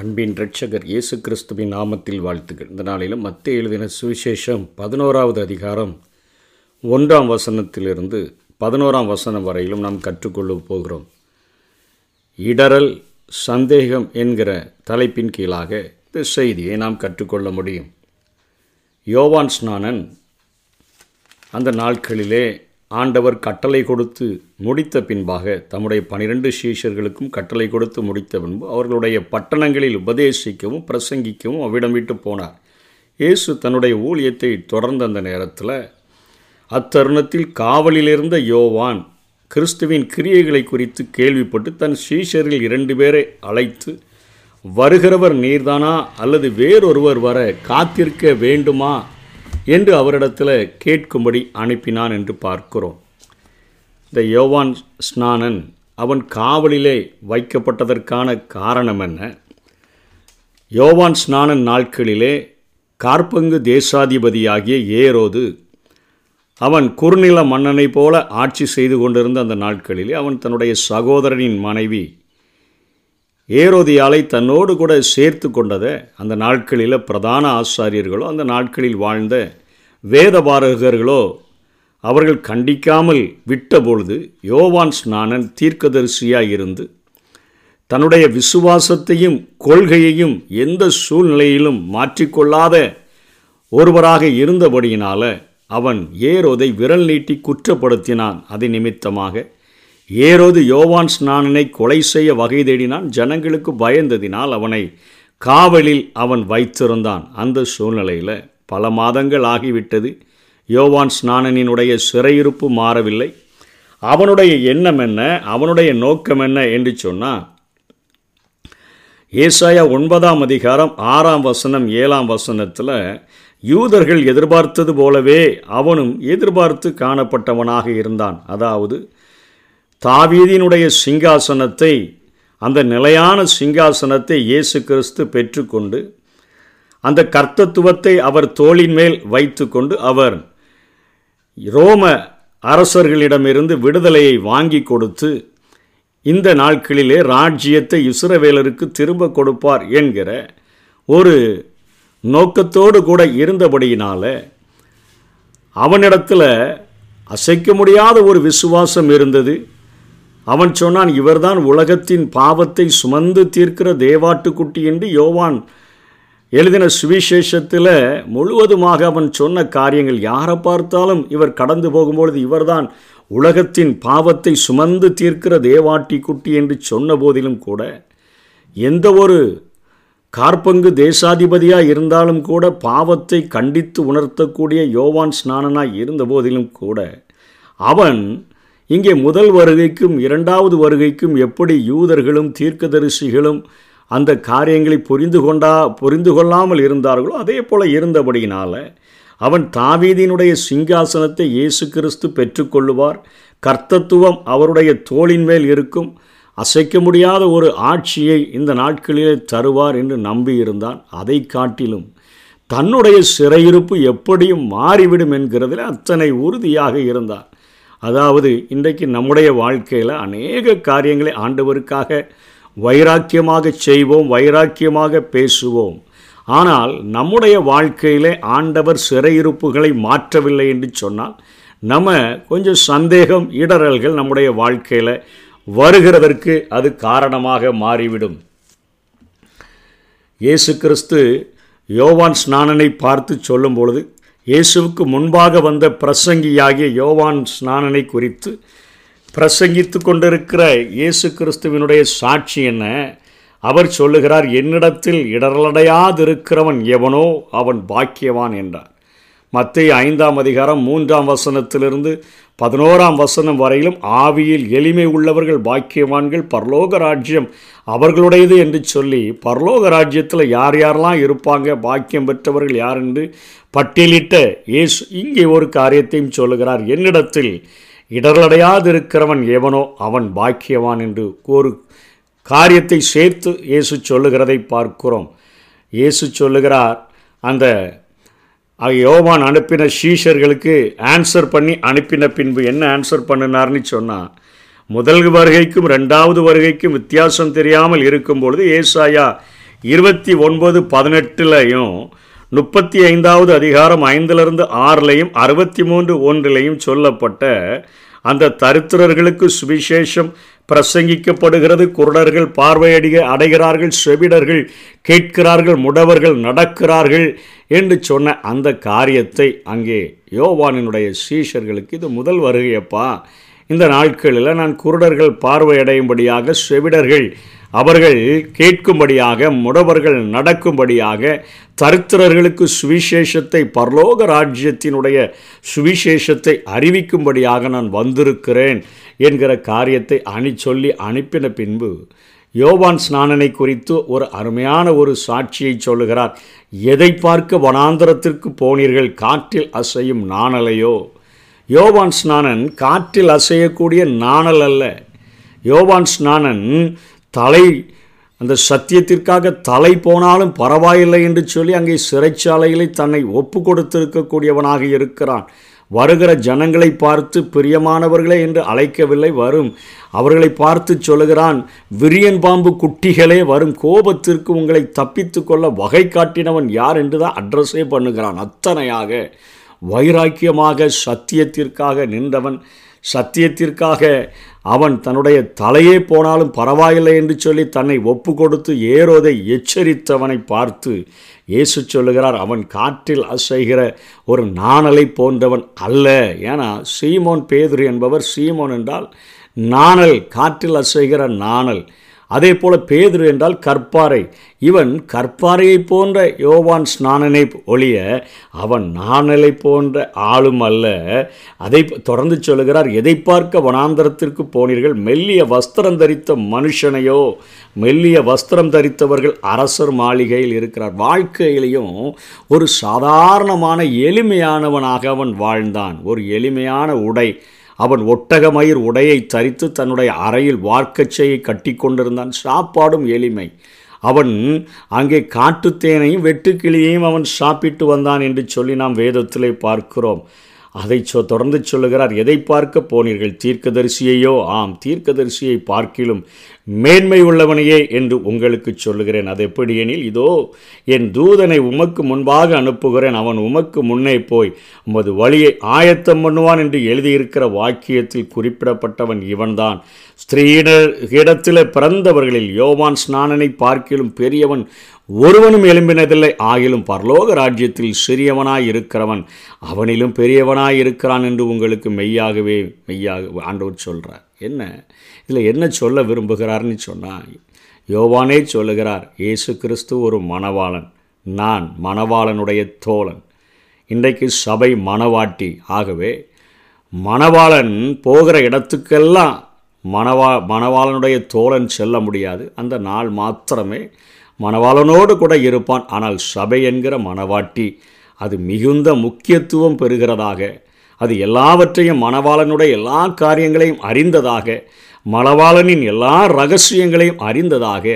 அன்பின் ரட்சகர் இயேசு கிறிஸ்துவின் நாமத்தில் வாழ்த்துகள். இந்த நாளிலும் மத்திய எழுதின சுவிசேஷம் பதினோராவது அதிகாரம் ஒன்றாம் வசனத்திலிருந்து பதினோராம் வசனம் வரையிலும் நாம் கற்றுக்கொள்ள போகிறோம். இடரல் சந்தேகம் என்கிற தலைப்பின் கீழாக இந்த செய்தியை நாம் கற்றுக்கொள்ள முடியும். யோவான் ஸ்நானன் அந்த நாட்களிலே ஆண்டவர் கட்டளை கொடுத்து முடித்த பின்பாக தம்முடைய பனிரெண்டு சீஷர்களுக்கும் கட்டளை கொடுத்து முடித்த பின்பு அவர்களுடைய பட்டணங்களில் உபதேசிக்கவும் பிரசங்கிக்கவும் அவ்விடம் விட்டு போனார். இயேசு தன்னுடைய ஊழியத்தை தொடர்ந்த அந்த நேரத்தில் அத்தருணத்தில் காவலிலிருந்த யோவான் கிறிஸ்துவின் கிரியைகளை குறித்து கேள்விப்பட்டு தன் சீஷரில் இரண்டு பேரை அழைத்து வருகிறவர் நீர்தானா? அல்லது வேறொருவர் வர காத்திருக்க வேண்டுமா? என்று அவரிடத்தில் கேட்கும்படி அனுப்பினான் என்று பார்க்கிறோம். இந்த யோவான் ஸ்நானன் அவன் காவலிலே வைக்கப்பட்டதற்கான காரணம் என்ன? யோவான் ஸ்நானன் நாட்களிலே கார்பங்கு தேசாதிபதியாகிய ஏரோது அவன் குறுநில மன்னனைப் போல ஆட்சி செய்து கொண்டிருந்த அந்த நாட்களிலே அவன் தன்னுடைய சகோதரனின் மனைவி ஏரோதியாலை தன்னோடு கூட சேர்த்து கொண்டதை அந்த நாட்களில் பிரதான ஆசாரியர்களோ அந்த நாட்களில் வாழ்ந்த வேதபாரகர்களோ அவர்கள் கண்டிக்காமல் விட்டபொழுது யோவான் ஸ்நானன் தீர்க்கதரிசியாக இருந்து தன்னுடைய விசுவாசத்தையும் கொள்கையையும் எந்த சூழ்நிலையிலும் மாற்றிக்கொள்ளாத ஒருவராக இருந்தபடியினால அவன் ஏரோதை விரல் நீட்டி குற்றப்படுத்தினான். அது நிமித்தமாக ஏரோது யோவான் ஸ்நானனை கொலை செய்ய வகை தேடினான். ஜனங்களுக்கு பயந்ததினால் அவனை காவலில் அவன் வைத்திருந்தான். அந்த சூழ்நிலையில் பல மாதங்கள் ஆகிவிட்டது. யோவான் ஸ்நானனினுடைய சிறையிருப்பு மாறவில்லை. அவனுடைய எண்ணம் என்ன? அவனுடைய நோக்கம் என்ன என்று சொன்னால் ஏசாயா ஒன்பதாம் அதிகாரம் ஆறாம் வசனம் ஏழாம் வசனத்தில் யூதர்கள் எதிர்பார்த்தது போலவே அவனும் எதிர்பார்த்து காணப்பட்டவனாக இருந்தான். அதாவது தாவீதினுடைய சிங்காசனத்தை அந்த நிலையான சிங்காசனத்தை இயேசு கிறிஸ்து பெற்றுக்கொண்டு அந்த கர்த்தத்துவத்தை அவர் தோளின் மேல் வைத்துக்கொண்டு அவர் ரோம அரசர்களிடமிருந்து விடுதலையை வாங்கி கொடுத்து இந்த நாட்களிலே ராஜ்யத்தை இஸ்ரவேலருக்கு திரும்ப கொடுப்பார் என்கிற ஒரு நோக்கத்தோடு கூட இருந்தபடியினால் அவனிடத்தில் அசைக்க முடியாத ஒரு விசுவாசம் இருந்தது. அவன் சொன்னான் இவர்தான் உலகத்தின் பாவத்தை சுமந்து தீர்க்கிற தேவாட்டுக்குட்டி என்று யோவான் எழுதின சுவிசேஷத்தில் முழுவதுமாக அவன் சொன்ன காரியங்கள் யாரை பார்த்தாலும் இவர் கடந்து போகும்பொழுது இவர்தான் உலகத்தின் பாவத்தை சுமந்து தீர்க்கிற தேவாட்டி குட்டி என்று சொன்ன போதிலும் கூட எந்த ஒரு கார்பங்கு தேசாதிபதியாக இருந்தாலும் கூட பாவத்தை கண்டித்து உணர்த்தக்கூடிய யோவான் ஸ்நானனாக இருந்த போதிலும் கூட அவன் இங்கே முதல் வருகைக்கும் இரண்டாவது வருகைக்கும் எப்படி யூதர்களும் தீர்க்கதரிசிகளும் அந்த காரியங்களை புரிந்து கொண்டா புரிந்து கொள்ளாமல் இருந்தார்களோ அதே போல் இருந்தபடியினால் அவன் தாவீதினுடைய சிங்காசனத்தை இயேசு கிறிஸ்து பெற்றுக்கொள்ளுவார். கர்த்தத்துவம் அவருடைய தோளின் மேல் இருக்கும். அசைக்க முடியாத ஒரு ஆட்சியை இந்த நாட்களிலே தருவார் என்று நம்பியிருந்தான் அதை காட்டிலும் தன்னுடைய சிறையிருப்பு எப்படியும் மாறிவிடும் என்கிறதில் அத்தனை உறுதியாக இருந்தார் அதாவது இன்றைக்கு நம்முடைய வாழ்க்கையில் அநேக காரியங்களை ஆண்டவருக்காக வைராக்கியமாக செய்வோம் வைராக்கியமாக பேசுவோம். ஆனால் நம்முடைய வாழ்க்கையிலே ஆண்டவர் சிறையிருப்புகளை மாற்றவில்லை என்று சொன்னால் நம்ம கொஞ்சம் சந்தேகம் இடரல்கள் நம்முடைய வாழ்க்கையில் வருகிறதற்கு அது காரணமாக மாறிவிடும். இயேசு கிறிஸ்து யோவான் ஸ்நானனை பார்த்து சொல்லும் பொழுது இயேசுவுக்கு முன்பாக வந்த பிரசங்கியாகிய யோவான் ஸ்நானனை குறித்து பிரசங்கித்து கொண்டிருக்கிற இயேசு கிறிஸ்துவினுடைய சாட்சி என்ன? அவர் சொல்லுகிறார் என்னிடத்தில் இடரலடையாதிருக்கிறவன் எவனோ அவன் பாக்கியவான் என்றார். மத்திய ஐந்தாம் அதிகாரம் மூன்றாம் வசனத்திலிருந்து பதினோராம் வசனம் வரையிலும் ஆவியில் எளிமை உள்ளவர்கள் பாக்கியவான்கள் பரலோக ராஜ்யம் அவர்களுடையது என்று சொல்லி பரலோக ராஜ்யத்தில் யார் யாரெல்லாம் இருப்பாங்க பாக்கியம் பெற்றவர்கள் யார் என்று பட்டியலிட்ட இயேசு இங்கே ஒரு காரியத்தையும் சொல்லுகிறார். என்னிடத்தில் இடரடையாதிருக்கிறவன் எவனோ அவன் பாக்கியவான் என்று ஒரு காரியத்தை சேர்த்து இயேசு சொல்லுகிறதை பார்க்கிறோம். இயேசு சொல்லுகிறார் அந்த யோவான் அனுப்பின ஷீஷர்களுக்கு ஆன்சர் பண்ணி அனுப்பின பின்பு என்ன ஆன்சர் பண்ணினார்னு சொன்னால் முதல் வருகைக்கும் ரெண்டாவது வருகைக்கும் வித்தியாசம் தெரியாமல் இருக்கும் பொழுது ஏசாயா இருபத்தி ஒன்பது பதினெட்டுலையும் முப்பத்தி ஐந்தாவது அதிகாரம் ஐந்திலிருந்து ஆறுலையும் அறுபத்தி மூன்று ஒன்றிலையும் சொல்லப்பட்ட அந்த தருத்திரர்களுக்கு சுவிசேஷம் பிரசங்கிக்கப்படுகிறது. குருடர்கள் பார்வையடிக அடைகிறார்கள் செவிடர்கள் கேட்கிறார்கள் முடவர்கள் நடக்கிறார்கள் என்று சொன்ன அந்த காரியத்தை அங்கே யோவானினுடைய சீஷர்களுக்கு இது முதல் வருகையப்பா. இந்த நாட்களில் நான் குருடர்கள் பார்வையடையும்படியாக செவிடர்கள் அவர்கள் கேட்கும்படியாக முடவர்கள் நடக்கும்படியாக தரித்திரர்களுக்கு சுவிசேஷத்தை பரலோக ராஜ்யத்தினுடைய சுவிசேஷத்தை அறிவிக்கும்படியாக நான் வந்திருக்கிறேன் என்கிற காரியத்தை அணி சொல்லி அனுப்பின பின்பு யோவான் ஸ்நானனை குறித்து ஒரு அருமையான ஒரு சாட்சியை சொல்லுகிறார். எதை பார்க்க வனாந்தரத்திற்கு போனீர்கள்? காற்றில் அசையும் நாணலையோ? யோவான் ஸ்நானன் காற்றில் அசையக்கூடிய நாணல் அல்ல. யோவான் ஸ்நானன் தலை அந்த சத்தியத்திற்காக தலை போனாலும் பரவாயில்லை என்று சொல்லி அங்கே சிறைச்சாலையிலே தன்னை ஒப்பு கொடுத்திருக்கக்கூடியவனாக இருக்கிறான். வருகிற ஜனங்களை பார்த்து பிரியமானவர்களே என்று அழைக்கவில்லை வரும். அவர்களை பார்த்து சொல்லுகிறான் விரியன் பாம்பு குட்டிகளே வரும். கோபத்திற்கு உங்களை தப்பித்து கொள்ள வகை காட்டினவன் யார்? என்று தான் அட்ரஸே பண்ணுகிறான். அத்தனையாக வைராக்கியமாக சத்தியத்திற்காக நின்றவன் சத்தியத்திற்காக அவன் தன்னுடைய தலையே போனாலும் பரவாயில்லை என்று சொல்லி தன்னை ஒப்பு கொடுத்து ஏரோதை எச்சரித்தவனை பார்த்து இயேசு சொல்லுகிறார் அவன் காற்றில் அசைகிற ஒரு நாணலை போன்றவன் அல்ல. ஏன்னா சீமோன் பேதுரு என்பவர் சீமோன் என்றால் நாணல் காற்றில் அசைகிற நாணல். அதே போல பேதுரு என்றால் கற்பாறை. இவன் கற்பாறையை போன்ற யோவான் ஸ்நானனை ஒழிய அவன் நாணலை போன்ற ஆளும் அல்ல. அதை தொடர்ந்து சொல்லுகிறார் எதை பார்க்க வனாந்தரத்திற்கு போனீர்கள்? மெல்லிய வஸ்திரம் தரித்த மனுஷனையோ? மெல்லிய வஸ்திரம் தரித்தவர்கள் அரசர் மாளிகையில் இருக்கிறார். வாழ்க்கையிலையும் ஒரு சாதாரணமான எளிமையானவனாக அவன் வாழ்ந்தான். ஒரு எளிமையான உடை அவன் ஒட்டகமயிர் உடையை தரித்து தன்னுடைய அறையில் வார்க்கச்சையை கட்டி கொண்டிருந்தான் சாப்பாடும் எளிமை. அவன் அங்கே காட்டுத்தேனையும் வெட்டுக்கிளியையும் அவன் சாப்பிட்டு வந்தான் என்று சொல்லி நாம் வேதத்திலே பார்க்கிறோம். அதை சொ தொடர்ந்து சொல்லுகிறார் எதை பார்க்க போனீர்கள்? தீர்க்கதரிசியையோ? ஆம் தீர்க்கதரிசியை பார்க்கிலும் மேன்மை உள்ளவனையே என்று உங்களுக்கு சொல்லுகிறேன். அது எப்படி எனில் இதோ என் தூதனை உமக்கு முன்பாக அனுப்புகிறேன். அவன் உமக்கு முன்னே போய் உமது வழியை ஆயத்தம் பண்ணுவான் என்று எழுதியிருக்கிற வாக்கியத்தில் குறிப்பிடப்பட்டவன் இவன்தான். ஸ்திரீயினர் இடத்தில் பிறந்தவர்களில் யோவான் ஸ்நானனை பார்க்கிலும் பெரியவன் ஒருவனும் எழும்பினதில்லை. ஆகிலும் பரலோக ராஜ்யத்தில் சிறியவனாய் இருக்கிறவன் அவனிலும் பெரியவனாய் இருக்கிறான் என்று உங்களுக்கு மெய்யாகவே மெய்யாக ஆண்டவர் சொல்கிறார் என்ன? இதில் என்ன சொல்ல விரும்புகிறார்னு சொன்னால் யோவானே சொல்லுகிறார் இயேசு கிறிஸ்து ஒரு மணவாளன் நான் மணவாளனுடைய தோழன். இன்றைக்கு சபை மணவாட்டி. ஆகவே மணவாளன் போகிற இடத்துக்கெல்லாம் மணவா மணவாளனுடைய தோழன் செல்ல முடியாது. அந்த நாள் மாத்திரமே மணவாளனோடு கூட இருப்பான். ஆனால் சபை என்கிற மணவாட்டி அது மிகுந்த முக்கியத்துவம் பெறுகிறதாக அது எல்லாவற்றையும் மணவாளனுடைய எல்லா காரியங்களையும் அறிந்ததாக மணவாளனின் எல்லா ரகசியங்களையும் அறிந்ததாக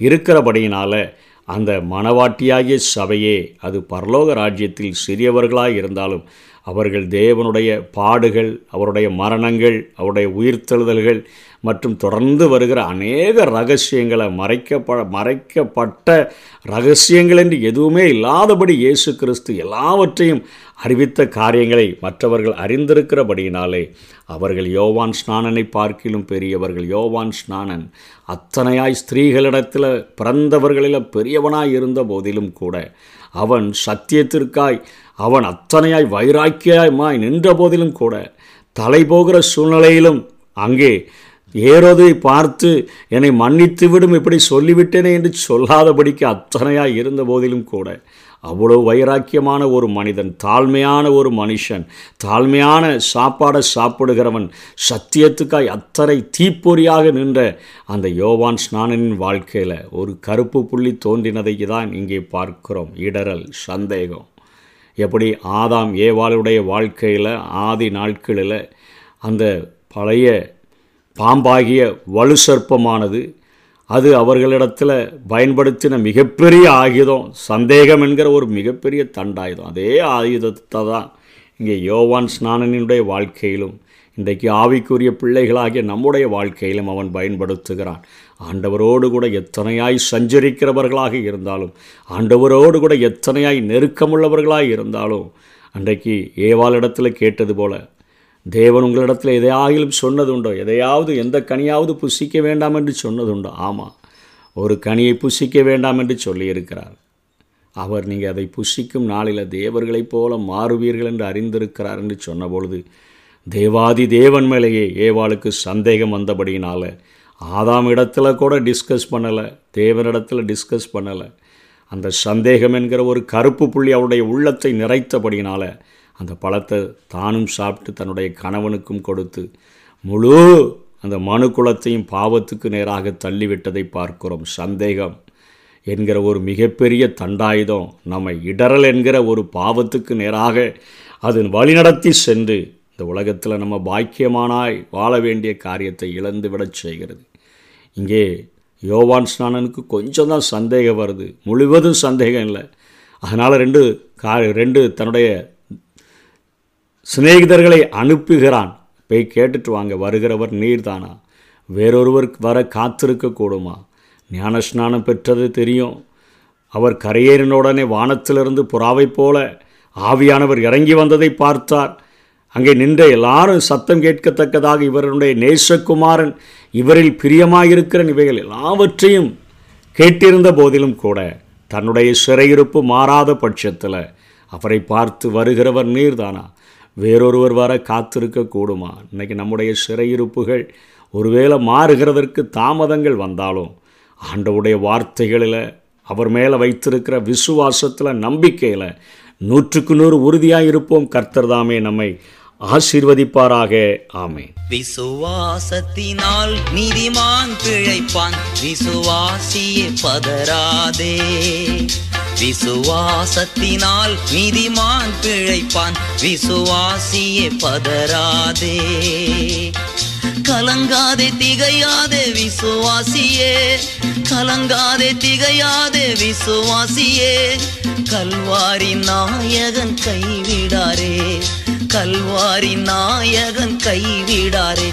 இருக்கிறபடியினால் அந்த மணவாட்டியாகிய சபையே அது பரலோக ராஜ்யத்தில் சிறியவர்களாக இருந்தாலும் அவர்கள் தேவனுடைய பாடுகள் அவருடைய மரணங்கள் அவருடைய உயிர்த்தெழுதல்கள் மற்றும் தொடர்ந்து வருகிற அநேக ரகசியங்களை மறைக்கப்ப மறைக்கப்பட்ட ரகசியங்கள் என்று எதுவுமே இல்லாதபடி இயேசு கிறிஸ்து எல்லாவற்றையும் அறிவித்த காரியங்களை மற்றவர்கள் அறிந்திருக்கிறபடியினாலே அவர்கள் யோவான் ஸ்நானனை பார்க்கிலும் பெரியவர்கள் யோவான் ஸ்நானன். அத்தனையாய் ஸ்திரீகளிடத்தில் பிறந்தவர்களில் பெரியவனாய் இருந்த போதிலும் கூட அவன் சத்தியத்திற்காய் அவன் அத்தனையாய் வைராக்கியமாய் நின்ற போதிலும் கூட தலை போகிற சூழ்நிலையிலும் அங்கே ஏரோதை பார்த்து என்னை மன்னித்து விடும் இப்படி சொல்லிவிட்டேனே என்று சொல்லாதபடிக்கு அத்தனையாக இருந்த போதிலும் கூட அவ்வளோ வைராக்கியமான ஒரு மனிதன் தாழ்மையான ஒரு மனுஷன் தாழ்மையான சாப்பாடை சாப்பிடுகிறவன் சத்தியத்துக்காய் அத்தனை தீப்பொறியாக நின்ற அந்த யோவான் ஸ்நானனின் வாழ்க்கையில் ஒரு கருப்பு புள்ளி தோன்றினதை தான் இங்கே பார்க்கிறோம். இடரல் சந்தேகம். எப்படி ஆதாம் ஏவாளுடைய வாழ்க்கையில் ஆதி நாட்களில் அந்த பழைய பாம்பாகிய வலு சர்ப்பமானது அது அவர்களிடத்தில் பயன்படுத்தின மிகப்பெரிய ஆயுதம் சந்தேகம் என்கிற ஒரு மிகப்பெரிய தண்டாயுதம். அதே ஆயுதத்தை தான் இங்கே யோவான் ஸ்நானனினுடைய வாழ்க்கையிலும் இன்றைக்கு ஆவிக்குரிய பிள்ளைகளாகிய நம்முடைய வாழ்க்கையிலும் அவன் பயன்படுத்துகிறான். ஆண்டவரோடு கூட எத்தனையாய் சஞ்சரிக்கிறவர்களாக இருந்தாலும் ஆண்டவரோடு கூட எத்தனையாய் நெருக்கமுள்ளவர்களாக இருந்தாலும் அன்றைக்கு ஏவாளிடத்தில் கேட்டது போல தேவன் உங்களிடத்தில் எதையாகிலும் சொன்னதுண்டோ எதையாவது எந்த கனியாவது புசிக்க வேண்டாம் என்று சொன்னதுண்டோ ஆமாம் ஒரு கனியை புசிக்க வேண்டாம் என்று சொல்லியிருக்கிறார். அவர் நீங்கள் அதை புசிக்கும் நாளில் தேவர்களைப் போல மாறுவீர்கள் என்று அறிந்திருக்கிறார் என்று சொன்னபொழுது தேவாதி தேவன் மேலேயே ஏவாளுக்கு சந்தேகம் வந்தபடியினால் ஆதாம் இடத்துல கூட டிஸ்கஸ் பண்ணலை தேவனிடத்தில் டிஸ்கஸ் பண்ணலை. அந்த சந்தேகம் என்கிற ஒரு கருப்பு புள்ளி அவருடைய உள்ளத்தை நிறைத்தபடியினால் அந்த பழத்தை தானும் சாப்பிட்டு தன்னுடைய கணவனுக்கும் கொடுத்து முழு அந்த மனு குலத்தையும் பாவத்துக்கு நேராக தள்ளிவிட்டதை பார்க்கிறோம். சந்தேகம் என்கிற ஒரு மிகப்பெரிய தண்டாயுதம் நம்மை இடரல் என்கிற ஒரு பாவத்துக்கு நேராக அது வழிநடத்தி சென்று இந்த உலகத்தில் நம்ம பாக்கியமானாய் வாழ வேண்டிய காரியத்தை இழந்து விடச் செய்கிறது. இங்கே யோவான் ஸ்நானனுக்கு கொஞ்சம் தான் சந்தேகம் வருது. முழுவதும் சந்தேகம் இல்லை. அதனால் ரெண்டு கா ரெண்டு தன்னுடைய சிநேகிதர்களை அனுப்புகிறான். போய் கேட்டுட்டு வாங்க வருகிறவர் நீர்தானா? வேறொருவர் வர காத்திருக்க கூடுமா ஞானஸ்நானம் பெற்றது தெரியும். அவர் கரையேறின உடனே வானத்திலிருந்து புறாவைப் போல ஆவியானவர் இறங்கி வந்ததை பார்த்தார். அங்கே நின்ற எல்லாரும் சத்தம் கேட்கத்தக்கதாக இவருடைய நேசகுமாரன் இவரில் பிரியமாயிருக்கிற இவைகள் எல்லாவற்றையும் கேட்டிருந்த போதிலும் கூட தன்னுடைய சிறையிருப்பு மாறாத பட்சத்தில் அவரை பார்த்து வருகிறவர் நீர்தானா? வேறொருவர் வர காத்திருக்க கூடுமா இன்னைக்கு நம்முடைய சிறையிருப்புகள் ஒருவேளை மாறுகிறதற்கு தாமதங்கள் வந்தாலும் ஆண்டவுடைய வார்த்தைகளில் அவர் மேலே வைத்திருக்கிற விசுவாசத்தில் நம்பிக்கையில் நூற்றுக்கு நூறு உறுதியாக இருப்போம் கர்த்தர் தாமே நம்மை ஆசீர்வதிப்பாராக. ஆமே விசுவாசத்தினால் நீதிமான் பிழைப்பான். விசுவாசியே பதராதே விசுவாசத்தினால் நீதிமான் பிழைப்பான். விசுவாசியே பதராதே கலங்காதே திகையாதே விசுவாசியே. கலங்காதே திகையாதே விசுவாசியே. கல்வாரி நாயகன் கைவிடாரே. கல்வாரி நாயகன் கைவிடாரே.